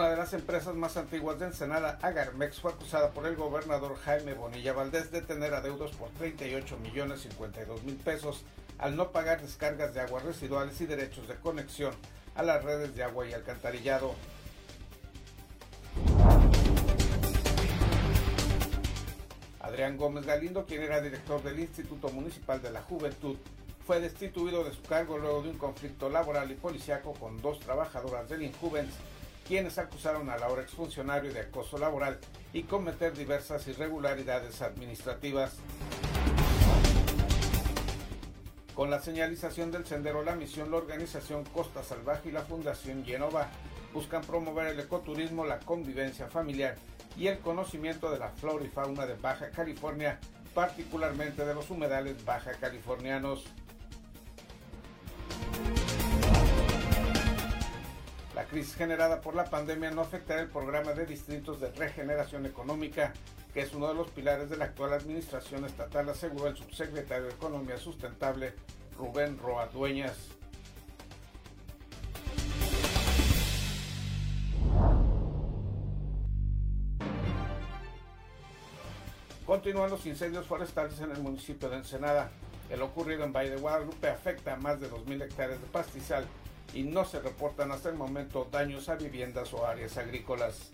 Una de las empresas más antiguas de Ensenada, Agarmex, fue acusada por el gobernador Jaime Bonilla Valdés de tener adeudos por 38 millones 52 mil pesos al no pagar descargas de aguas residuales y derechos de conexión a las redes de agua y alcantarillado. Adrián Gómez Galindo, quien era director del Instituto Municipal de la Juventud, fue destituido de su cargo luego de un conflicto laboral y policiaco con dos trabajadoras del Injuvens, quienes acusaron al ahora exfuncionario de acoso laboral y cometer diversas irregularidades administrativas. Con la señalización del sendero La Misión, la organización Costa Salvaje y la Fundación Genova buscan promover el ecoturismo, la convivencia familiar y el conocimiento de la flora y fauna de Baja California, particularmente de los humedales baja californianos. Crisis generada por la pandemia no afectará el programa de distritos de regeneración económica, que es uno de los pilares de la actual administración estatal, aseguró el subsecretario de Economía Sustentable, Rubén Roa Dueñas. Continúan los incendios forestales en el municipio de Ensenada. El ocurrido en Valle de Guadalupe afecta a más de 2.000 hectáreas de pastizal y no se reportan hasta el momento daños a viviendas o áreas agrícolas.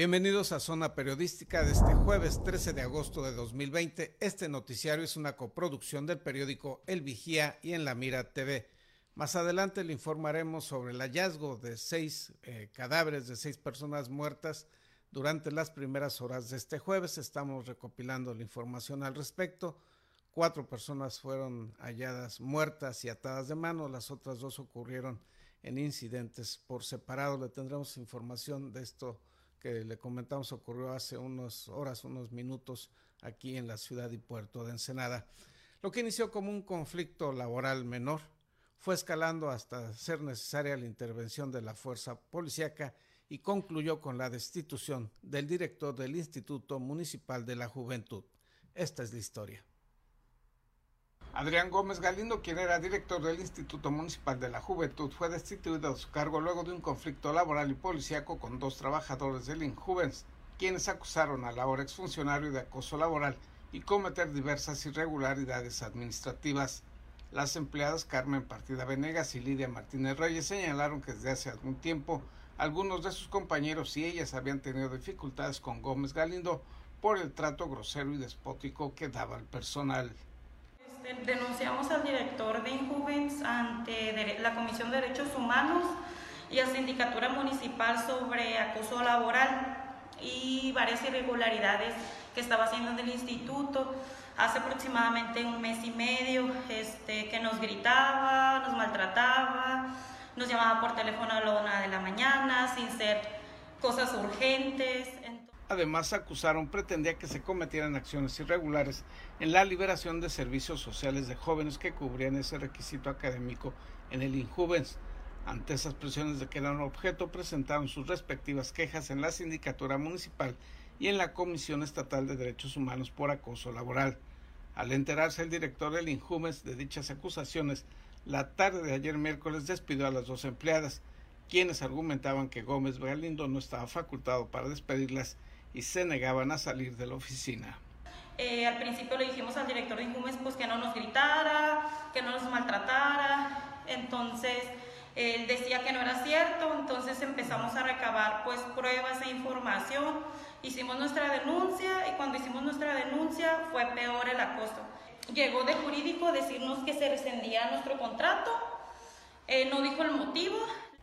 Bienvenidos a Zona Periodística de este jueves 13 de agosto de 2020. Este noticiario es una coproducción del periódico El Vigía y en La Mira TV. Más adelante le informaremos sobre el hallazgo de seis eh, cadáveres de seis personas muertas durante las primeras horas de este jueves. Estamos recopilando la información al respecto. Cuatro personas fueron halladas muertas y atadas de mano. Las otras dos ocurrieron en incidentes por separado. Le tendremos información de esto que le comentamos ocurrió hace unas horas, unos minutos aquí en la ciudad y puerto de Ensenada. Lo que inició como un conflicto laboral menor fue escalando hasta ser necesaria la intervención de la fuerza policíaca y concluyó con la destitución del director del Instituto Municipal de la Juventud. Esta es la historia. Adrián Gómez Galindo, quien era director del Instituto Municipal de la Juventud, fue destituido de su cargo luego de un conflicto laboral y policíaco con dos trabajadores del Injuvens, quienes acusaron al ahora exfuncionario de acoso laboral y cometer diversas irregularidades administrativas. Las empleadas Carmen Partida Venegas y Lidia Martínez Reyes señalaron que desde hace algún tiempo algunos de sus compañeros y ellas habían tenido dificultades con Gómez Galindo por el trato grosero y despótico que daba al personal. Este, denunciamos al director de Injuvens ante la Comisión de Derechos Humanos y a Sindicatura Municipal sobre acoso laboral y varias irregularidades que estaba haciendo en el instituto hace aproximadamente un mes y medio, este, que nos gritaba, nos maltrataba, nos llamaba por teléfono a la una de la mañana sin ser cosas urgentes. Además, acusaron pretendía que se cometieran acciones irregulares en la liberación de servicios sociales de jóvenes que cubrían ese requisito académico en el Injuvens. Ante esas presiones de que eran objeto, presentaron sus respectivas quejas en la Sindicatura Municipal y en la Comisión Estatal de Derechos Humanos por acoso laboral. Al enterarse el director del Injuvens de dichas acusaciones, la tarde de ayer miércoles despidió a las dos empleadas, quienes argumentaban que Gómez Galindo no estaba facultado para despedirlas y se negaban a salir de la oficina. Eh, al principio le dijimos al director de Injumes pues que no nos gritara, que no nos maltratara, entonces él decía que no era cierto, entonces empezamos a recabar pues pruebas e información, hicimos nuestra denuncia y cuando hicimos nuestra denuncia fue peor el acoso. Llegó de jurídico a decirnos que se rescindía nuestro contrato, no dijo el motivo.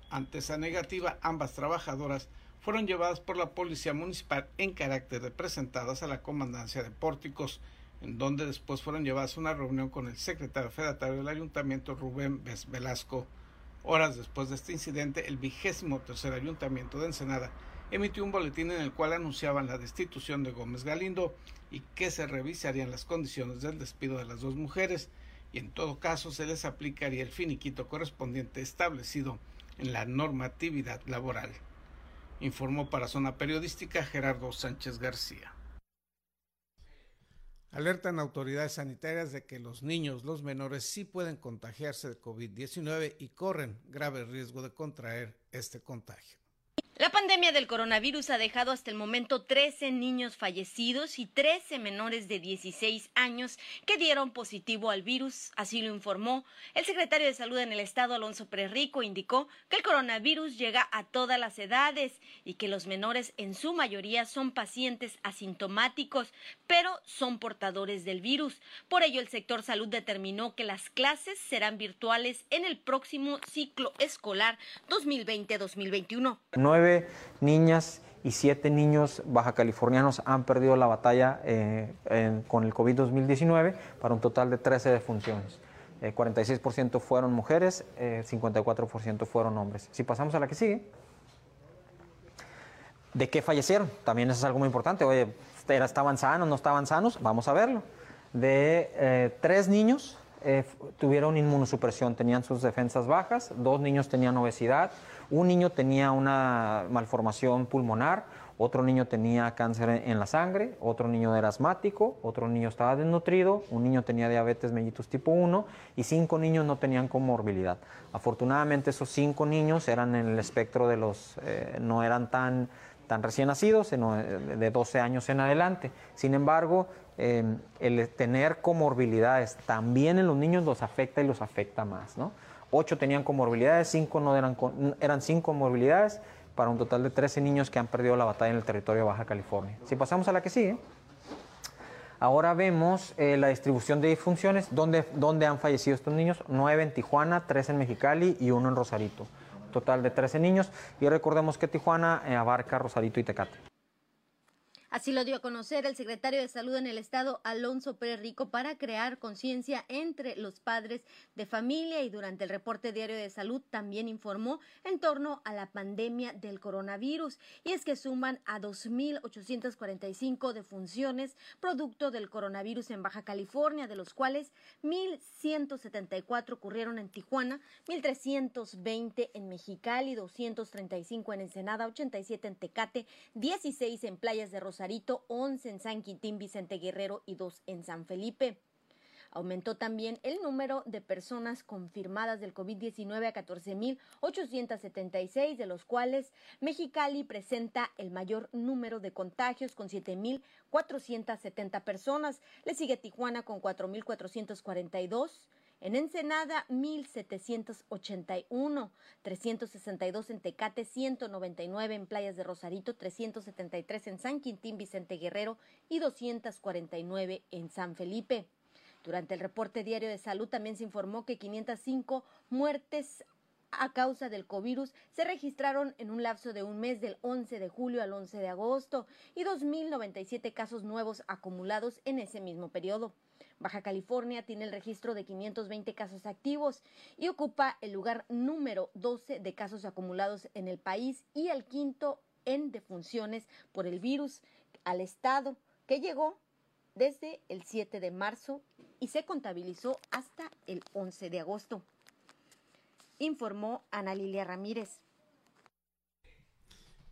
Ante esa negativa, ambas trabajadoras fueron llevadas por la Policía Municipal en carácter de presentadas a la Comandancia de Pórticos, en donde después fueron llevadas a una reunión con el secretario federatario del Ayuntamiento, Rubén Velasco. Horas después de este incidente, el vigésimo tercer Ayuntamiento de Ensenada emitió un boletín en el cual anunciaban la destitución de Gómez Galindo y que se revisarían las condiciones del despido de las dos mujeres y en todo caso se les aplicaría el finiquito correspondiente establecido en la normatividad laboral. Informó para Zona Periodística Gerardo Sánchez García. Alertan autoridades sanitarias de que los niños, los menores, sí pueden contagiarse de COVID-19 y corren grave riesgo de contraer este contagio. La pandemia del coronavirus ha dejado hasta el momento 13 niños fallecidos y 13 menores de 16 años que dieron positivo al virus, así lo informó el secretario de Salud en el estado, Alonso Prerrico, indicó que el coronavirus llega a todas las edades y que los menores en su mayoría son pacientes asintomáticos, pero son portadores del virus. Por ello, el sector salud determinó que las clases serán virtuales en el próximo ciclo escolar 2020-2021 niñas y siete niños baja californianos han perdido la batalla eh, con el COVID 2019 para un total de 13 defunciones. 46% eh, fueron mujeres, 54% eh, fueron hombres. Si pasamos a la que sigue. ¿De qué fallecieron? También eso es algo muy importante. Oye, ¿estaban sanos, no estaban sanos? Vamos a verlo. De tres niños tuvieron inmunosupresión, tenían sus defensas bajas, dos niños tenían obesidad, un niño tenía una malformación pulmonar, otro niño tenía cáncer en la sangre, otro niño era asmático, otro niño estaba desnutrido, un niño tenía diabetes mellitus tipo 1 y cinco niños no tenían comorbilidad. Afortunadamente esos cinco niños eran en el espectro de los, eh, no eran tan, tan recién nacidos, sino eh, de 12 años en adelante. Sin embargo, eh, el tener comorbilidades también en los niños los afecta y los afecta más, ¿no? Ocho tenían comorbilidades, cinco no eran, eran cinco comorbilidades, para un total de 13 niños que han perdido la batalla en el territorio de Baja California. Si pasamos a la que sigue, ahora vemos eh, la distribución de disfunciones, ¿dónde, dónde han fallecido estos niños, nueve en Tijuana, tres en Mexicali y uno en Rosarito. Total de 13 niños y recordemos que Tijuana eh, abarca Rosarito y Tecate. Así lo dio a conocer el secretario de Salud en el Estado, Alonso Pérez Rico, para crear conciencia entre los padres de familia y durante el reporte diario de salud también informó en torno a la pandemia del coronavirus. Y es que suman a 2.845 defunciones producto del coronavirus en Baja California, de los cuales 1.174 ocurrieron en Tijuana, 1.320 en Mexicali, 235 en Ensenada, 87 en Tecate, 16 en Playas de Rosario, Rosarito, 11 en San Quintín, Vicente Guerrero y 2 en San Felipe. Aumentó también el número de personas confirmadas del COVID-19 a 14.876, de los cuales Mexicali presenta el mayor número de contagios con 7.470 personas. Le sigue Tijuana con 4.442. En Ensenada, 1781, 362 en Tecate, 199 en Playas de Rosarito, 373 en San Quintín Vicente Guerrero y 249 en San Felipe. Durante el reporte diario de salud también se informó que 505 muertes a causa del COVID se registraron en un lapso de un mes del 11 de julio al 11 de agosto y 2.097 casos nuevos acumulados en ese mismo periodo. Baja California tiene el registro de 520 casos activos y ocupa el lugar número 12 de casos acumulados en el país y el quinto en defunciones por el virus al estado que llegó desde el 7 de marzo y se contabilizó hasta el 11 de agosto, informó Ana Lilia Ramírez.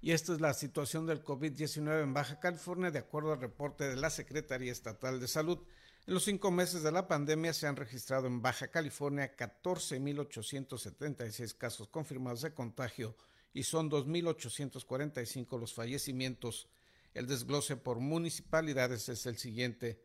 Y esta es la situación del COVID-19 en Baja California, de acuerdo al reporte de la Secretaría Estatal de Salud. En los cinco meses de la pandemia se han registrado en Baja California 14.876 casos confirmados de contagio y son 2.845 los fallecimientos. El desglose por municipalidades es el siguiente.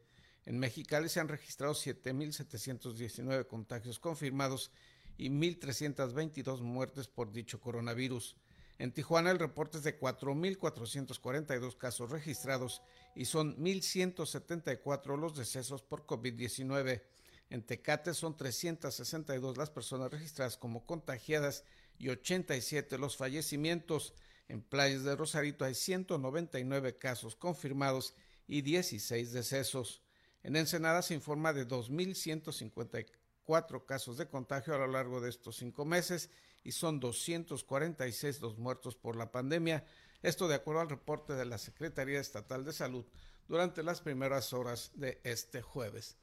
En Mexicali se han registrado 7.719 contagios confirmados y 1.322 muertes por dicho coronavirus. En Tijuana el reporte es de 4.442 casos registrados y son 1.174 los decesos por COVID-19. En Tecate son 362 las personas registradas como contagiadas y 87 los fallecimientos. En playas de Rosarito hay 199 casos confirmados y 16 decesos. En Ensenada se informa de 2.154 casos de contagio a lo largo de estos cinco meses y son 246 los muertos por la pandemia. Esto de acuerdo al reporte de la Secretaría Estatal de Salud durante las primeras horas de este jueves.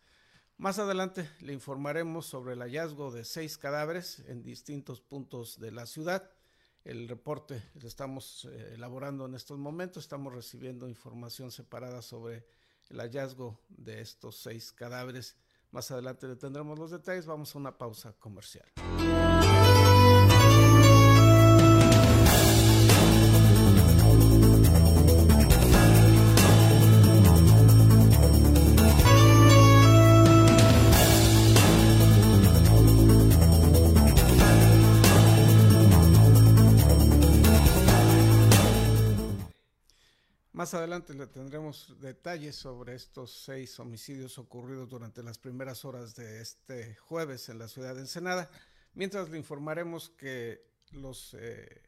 Más adelante le informaremos sobre el hallazgo de seis cadáveres en distintos puntos de la ciudad. El reporte lo estamos eh, elaborando en estos momentos, estamos recibiendo información separada sobre el hallazgo de estos seis cadáveres. Más adelante le tendremos los detalles, vamos a una pausa comercial. Más adelante le tendremos detalles sobre estos seis homicidios ocurridos durante las primeras horas de este jueves en la ciudad de Ensenada, mientras le informaremos que los eh,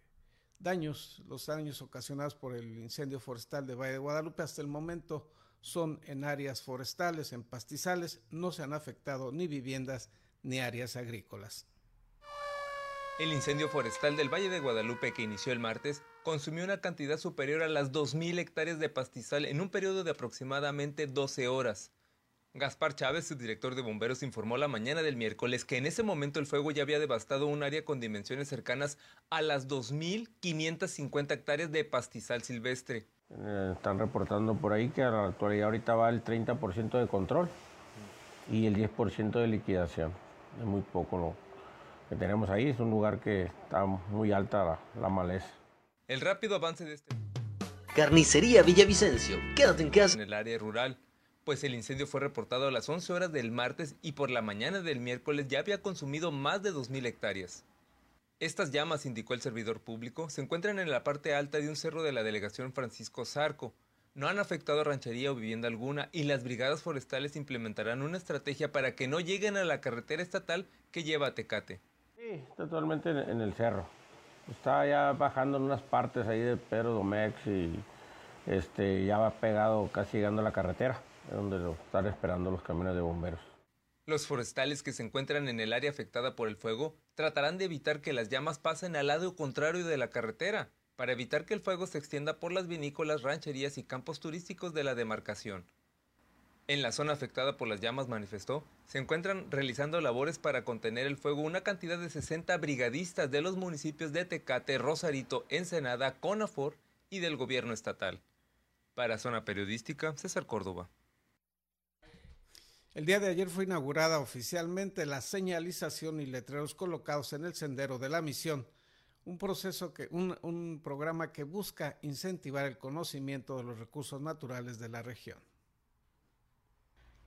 daños, los daños ocasionados por el incendio forestal de Valle de Guadalupe hasta el momento son en áreas forestales, en pastizales, no se han afectado ni viviendas ni áreas agrícolas. El incendio forestal del Valle de Guadalupe que inició el martes consumió una cantidad superior a las 2.000 hectáreas de pastizal en un periodo de aproximadamente 12 horas. Gaspar Chávez, subdirector de bomberos, informó la mañana del miércoles que en ese momento el fuego ya había devastado un área con dimensiones cercanas a las 2.550 hectáreas de pastizal silvestre. Eh, están reportando por ahí que a la actualidad ahorita va el 30% de control y el 10% de liquidación. Es muy poco lo que tenemos ahí. Es un lugar que está muy alta la, maleza. El rápido avance de este... Carnicería Villavicencio. Quédate en casa. En el área rural, pues el incendio fue reportado a las 11 horas del martes y por la mañana del miércoles ya había consumido más de 2.000 hectáreas. Estas llamas, indicó el servidor público, se encuentran en la parte alta de un cerro de la delegación Francisco Zarco. No han afectado ranchería o vivienda alguna y las brigadas forestales implementarán una estrategia para que no lleguen a la carretera estatal que lleva a Tecate. Sí, totalmente en el cerro. Está ya bajando en unas partes ahí de Pedro Domex y este, ya va pegado casi llegando a la carretera, donde lo están esperando los camiones de bomberos. Los forestales que se encuentran en el área afectada por el fuego tratarán de evitar que las llamas pasen al lado contrario de la carretera, para evitar que el fuego se extienda por las vinícolas, rancherías y campos turísticos de la demarcación. En la zona afectada por las llamas manifestó, se encuentran realizando labores para contener el fuego una cantidad de 60 brigadistas de los municipios de Tecate, Rosarito, Ensenada, Conafor y del gobierno estatal. Para Zona Periodística, César Córdoba. El día de ayer fue inaugurada oficialmente la señalización y letreros colocados en el sendero de la misión, un proceso que, un, un programa que busca incentivar el conocimiento de los recursos naturales de la región.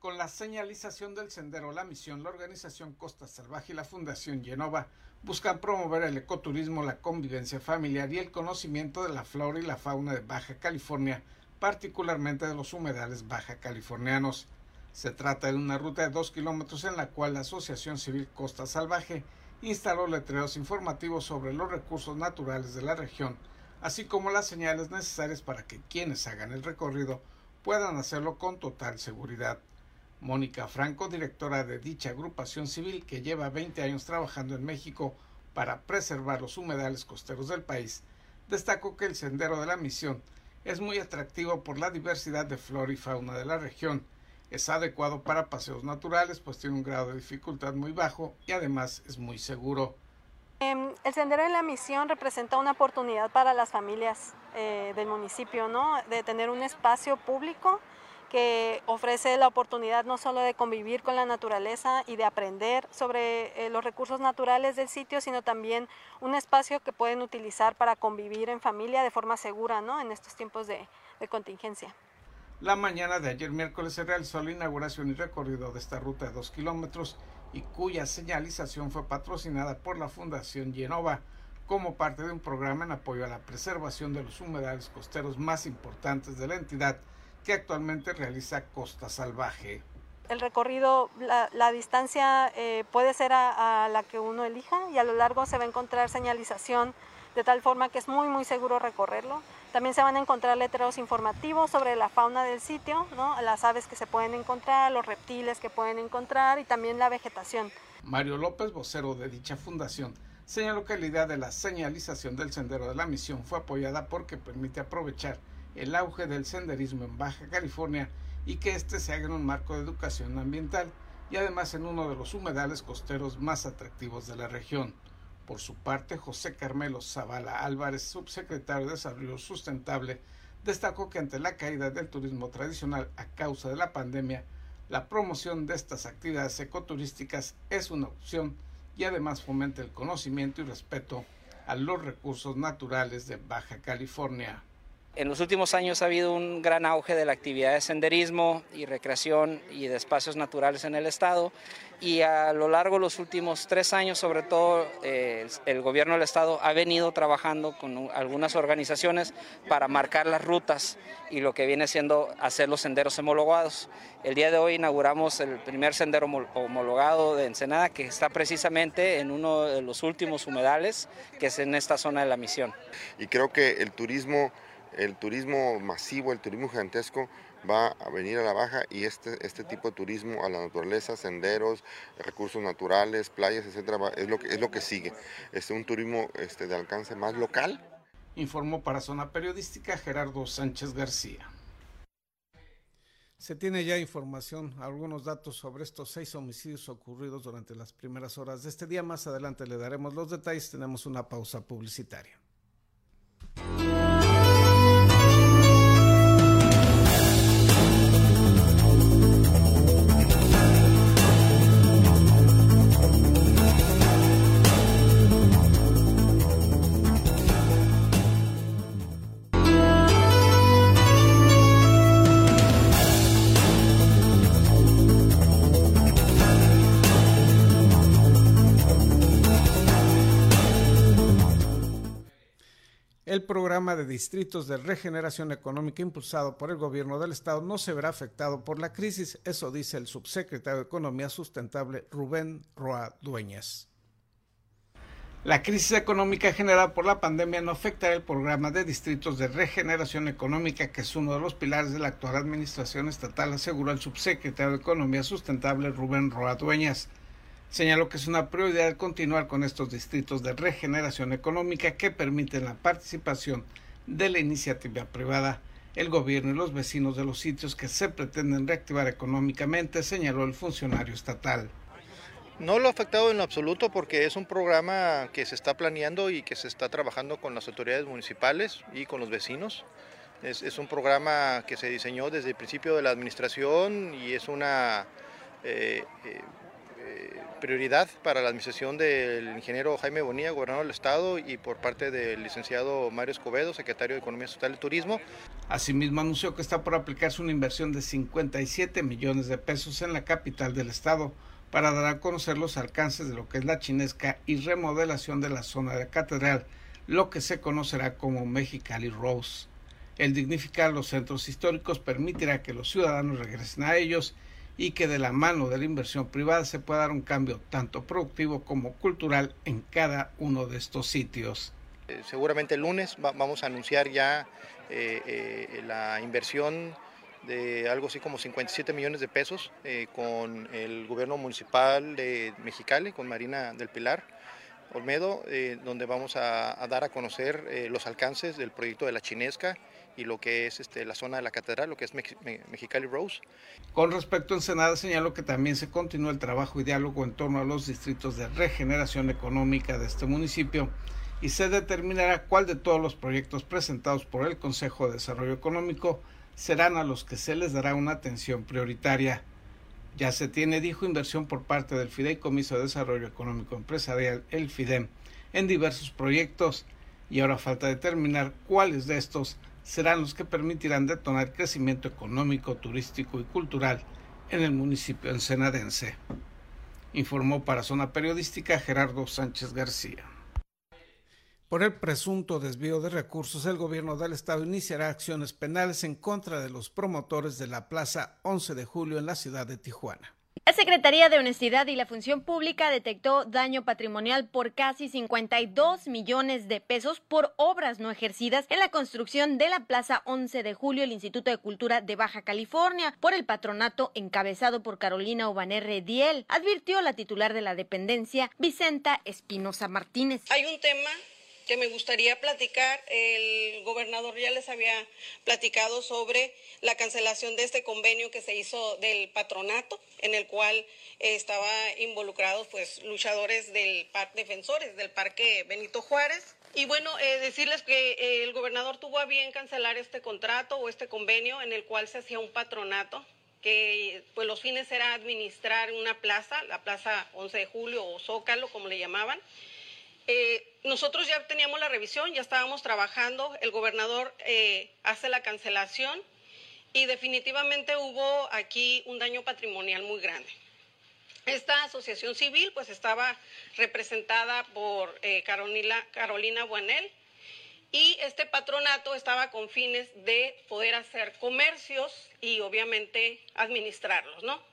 Con la señalización del sendero La Misión, la organización Costa Salvaje y la Fundación Genova buscan promover el ecoturismo, la convivencia familiar y el conocimiento de la flora y la fauna de Baja California, particularmente de los humedales baja californianos. Se trata de una ruta de dos kilómetros en la cual la Asociación Civil Costa Salvaje instaló letreros informativos sobre los recursos naturales de la región, así como las señales necesarias para que quienes hagan el recorrido puedan hacerlo con total seguridad. Mónica Franco, directora de dicha agrupación civil que lleva 20 años trabajando en México para preservar los humedales costeros del país, destacó que el sendero de la misión es muy atractivo por la diversidad de flora y fauna de la región. Es adecuado para paseos naturales, pues tiene un grado de dificultad muy bajo y además es muy seguro. Em, el Sendero de la Misión representa una oportunidad para las familias eh, del municipio, ¿no? De tener un espacio público que ofrece la oportunidad no solo de convivir con la naturaleza y de aprender sobre eh, los recursos naturales del sitio, sino también un espacio que pueden utilizar para convivir en familia de forma segura ¿no? en estos tiempos de, de contingencia. La mañana de ayer miércoles se realizó la inauguración y recorrido de esta ruta de dos kilómetros y cuya señalización fue patrocinada por la Fundación Genova como parte de un programa en apoyo a la preservación de los humedales costeros más importantes de la entidad que actualmente realiza Costa Salvaje. el recorrido, la, distancia eh, puede ser a, la que uno elija y a lo largo se va a encontrar señalización de tal forma que es muy muy seguro recorrerlo. También se van a encontrar letreros informativos sobre la fauna del sitio, ¿no? las aves que se pueden encontrar, los reptiles que pueden encontrar y también la vegetación. Mario López, vocero de dicha fundación, señaló que la idea de la señalización del sendero de la misión fue apoyada porque permite aprovechar el auge del senderismo en Baja California y que éste se haga en un marco de educación ambiental y además en uno de los humedales costeros más atractivos de la región. Por su parte, José Carmelo Zavala Álvarez, subsecretario de Desarrollo Sustentable, destacó que ante la caída del turismo tradicional a causa de la pandemia, la promoción de estas actividades ecoturísticas es una opción y además fomenta el conocimiento y respeto a los recursos naturales de Baja California. En los últimos años ha habido un gran auge de la actividad de senderismo y recreación y de espacios naturales en el estado y a lo largo de los últimos tres años sobre todo eh, el gobierno del estado ha venido trabajando con algunas organizaciones para marcar las rutas y lo que viene siendo hacer los senderos homologados. El día de hoy inauguramos el primer sendero homologado de Ensenada que está precisamente en uno de los últimos humedales que es en esta zona de la misión. Y creo que el turismo el turismo masivo, el turismo gigantesco va a venir a la baja y este, este tipo de turismo a la naturaleza, senderos, recursos naturales, playas, etcétera, es lo que, es lo que sigue. Es un turismo este, de alcance más local. Informó para Zona Periodística Gerardo Sánchez García. Se tiene ya información, algunos datos sobre estos seis homicidios ocurridos durante las primeras horas de este día. Más adelante le daremos los detalles. Tenemos una pausa publicitaria. De distritos de regeneración económica impulsado por el gobierno del estado no se verá afectado por la crisis, eso dice el subsecretario de Economía Sustentable Rubén Roa Dueñas. La crisis económica generada por la pandemia no afectará el programa de distritos de regeneración económica, que es uno de los pilares de la actual administración estatal, aseguró el subsecretario de Economía Sustentable Rubén Roa Dueñas. Señaló que es una prioridad continuar con estos distritos de regeneración económica que permiten la participación de la iniciativa privada. El gobierno y los vecinos de los sitios que se pretenden reactivar económicamente, señaló el funcionario estatal. No lo ha afectado en lo absoluto porque es un programa que se está planeando y que se está trabajando con las autoridades municipales y con los vecinos. Es, un programa que se diseñó desde el principio de la administración y es una eh, eh, prioridad para la administración del ingeniero Jaime Bonilla, gobernador del Estado, y por parte del licenciado Mario Escobedo, secretario de Economía Social y Turismo. Asimismo, anunció que está por aplicarse una inversión de 57 millones de pesos en la capital del Estado para dar a conocer los alcances de lo que es la chinesca y remodelación de la zona de la catedral, lo que se conocerá como Mexicali Rose. El dignificar los centros históricos permitirá que los ciudadanos regresen a ellos y que de la mano de la inversión privada se pueda dar un cambio tanto productivo como cultural en cada uno de estos sitios. Eh, seguramente el lunes vamos a anunciar ya eh, eh, la inversión de algo así como 57 millones de pesos con el gobierno municipal de Mexicali, con Marina del Pilar Olmedo, donde vamos a, a, dar a conocer los alcances del proyecto de la Chinesca y lo que es este, la zona de la catedral, lo que es Mexicali Rose. Con respecto a Ensenada, señaló que también se continúa el trabajo y diálogo en torno a los distritos de regeneración económica de este municipio y se determinará cuál de todos los proyectos presentados por el Consejo de Desarrollo Económico serán a los que se les dará una atención prioritaria. Ya se tiene, dijo, inversión por parte del Fideicomiso de Desarrollo Económico Empresarial, el FIDEM, en diversos proyectos y ahora falta determinar cuáles de estos serán los que permitirán detonar crecimiento económico, turístico y cultural en el municipio ensenadense. Informó para Zona Periodística Gerardo Sánchez García. Por el presunto desvío de recursos, el gobierno del estado iniciará acciones penales en contra de los promotores de la Plaza 11 de Julio en la ciudad de Tijuana. La Secretaría de Honestidad y la Función Pública detectó daño patrimonial por casi 52 millones de pesos por obras no ejercidas en la construcción de la Plaza 11 de Julio, el Instituto de Cultura de Baja California, por el patronato encabezado por Carolina Obanerre Diel, advirtió la titular de la dependencia, Vicenta Espinosa Martínez. Hay un tema me gustaría platicar. El gobernador ya les había platicado sobre la cancelación de este convenio que se hizo del patronato, en el cual eh, estaba involucrados pues luchadores del parque, defensores del Parque Benito Juárez. Y bueno, eh, decirles que eh, el gobernador tuvo a bien cancelar este contrato o este convenio en el cual se hacía un patronato que pues los fines era administrar una plaza, la plaza 11 de julio o Zócalo, como le llamaban, eh, nosotros ya teníamos la revisión, ya estábamos trabajando, el gobernador eh, hace la cancelación y definitivamente hubo aquí un daño patrimonial muy grande. Esta asociación civil pues estaba representada por eh, Carolina, Carolina y este patronato estaba con fines de poder hacer comercios y obviamente administrarlos, ¿no?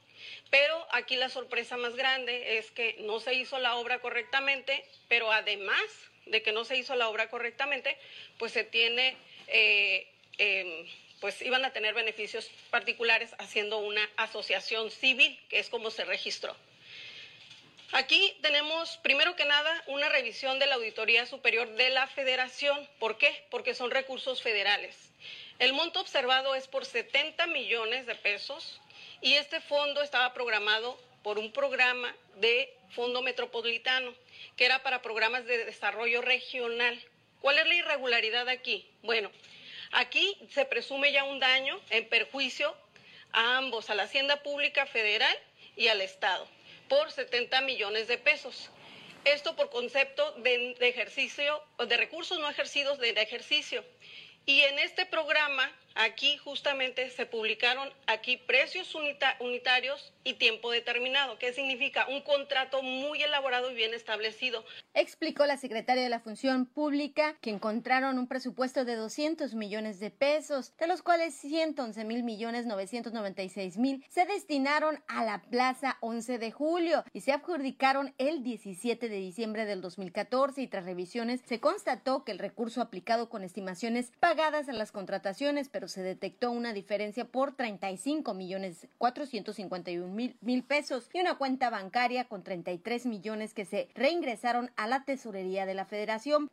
Pero aquí la sorpresa más grande es que no se hizo la obra correctamente, pero además de que no se hizo la obra correctamente, pues se tiene, eh, em, pues iban a tener beneficios particulares haciendo una asociación civil, que es como se registró. Aquí tenemos, primero que nada, una revisión de la Auditoría Superior de la Federación. ¿Por qué? Porque son recursos federales. El monto observado es por 70 millones de pesos y este fondo estaba programado por un programa de fondo metropolitano, que era para programas de desarrollo regional. ¿Cuál es la irregularidad aquí? Bueno, aquí se presume ya un daño en perjuicio a ambos, a la Hacienda Pública Federal y al Estado, por 70 millones de pesos. Esto por concepto de, ejercicio, de recursos no ejercidos de ejercicio. Y en este programa, aquí justamente se publicaron aquí precios unitarios y tiempo determinado. ¿Qué significa? Un contrato muy elaborado y bien establecido. Explicó la secretaria de la Función Pública que encontraron un presupuesto de 200 millones de pesos, de los cuales 111 mil millones 996 mil se destinaron a la Plaza 11 de julio y se adjudicaron el 17 de diciembre del 2014 y tras revisiones se constató que el recurso aplicado con estimaciones pagadas en las contrataciones, pero se detectó una diferencia por 35 millones 451 mil, mil pesos y una cuenta bancaria con 33 millones que se reingresaron a la tesorería de la federación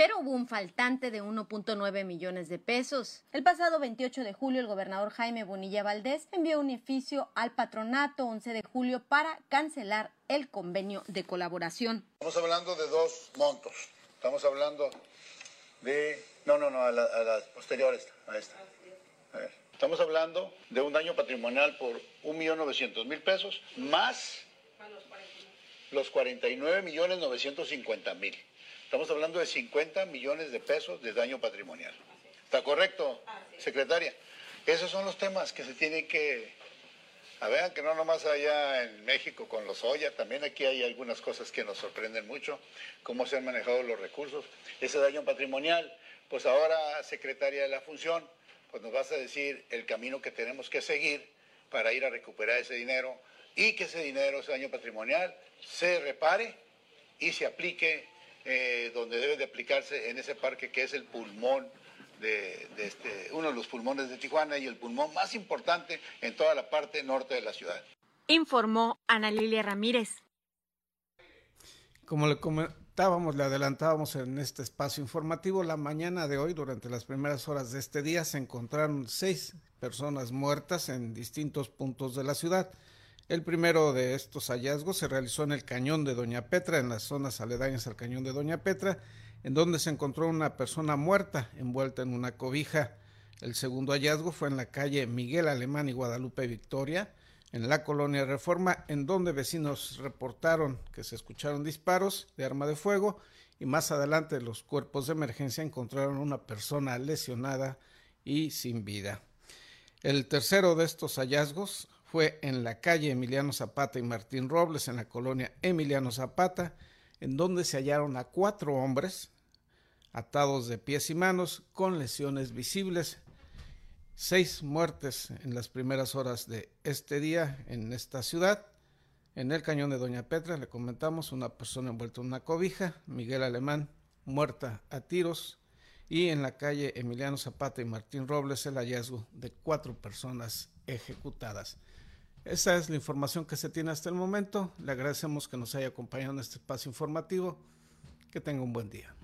pero hubo un faltante de 1.9 millones de pesos. El pasado 28 de julio, el gobernador Jaime Bonilla Valdés envió un oficio al patronato 11 de julio para cancelar el convenio de colaboración. Estamos hablando de dos montos. Estamos hablando de... No, no, no, a, las posteriores, a esta. Estamos hablando de un daño patrimonial por 1.900.000 pesos más los 49.950.000. Estamos hablando de 50 millones de pesos de daño patrimonial. ¿Está correcto, secretaria? Esos son los temas que se tienen que... A ver, que no nomás allá en México con los Oya, también aquí hay algunas cosas que nos sorprenden mucho, cómo se han manejado los recursos. Ese daño patrimonial, pues ahora, secretaria de la función, pues nos vas a decir el camino que tenemos que seguir para ir a recuperar ese dinero y que ese dinero, ese daño patrimonial, se repare y se aplique eh, donde debe de aplicarse en ese parque que es el pulmón de, este, uno de los pulmones de Tijuana y el pulmón más importante en toda la parte norte de la ciudad. Informó Ana Lilia Ramírez. Como le le adelantábamos en este espacio informativo, la mañana de hoy, durante las primeras horas de este día, se encontraron seis personas muertas en distintos puntos de la ciudad. El primero de estos hallazgos se realizó en el cañón de Doña Petra, en las zonas aledañas al cañón de Doña Petra, en donde se encontró una persona muerta envuelta en una cobija. El segundo hallazgo fue en la calle Miguel Alemán y Guadalupe Victoria, en la colonia Reforma, en donde vecinos reportaron que se escucharon disparos de arma de fuego y más adelante los cuerpos de emergencia encontraron una persona lesionada y sin vida. El tercero de estos hallazgos fue en la calle Emiliano Zapata y Martín Robles, en la colonia Emiliano Zapata, en donde se hallaron a cuatro hombres atados de pies y manos con lesiones visibles. Seis muertes en las primeras horas de este día en esta ciudad. En el cañón de Doña Petra le comentamos una persona envuelta en una cobija, Miguel Alemán muerta a tiros y en la calle Emiliano Zapata y Martín Robles el hallazgo de cuatro personas ejecutadas. Esa es la información que se tiene hasta el momento. Le agradecemos que nos haya acompañado en este espacio informativo. Que tenga un buen día.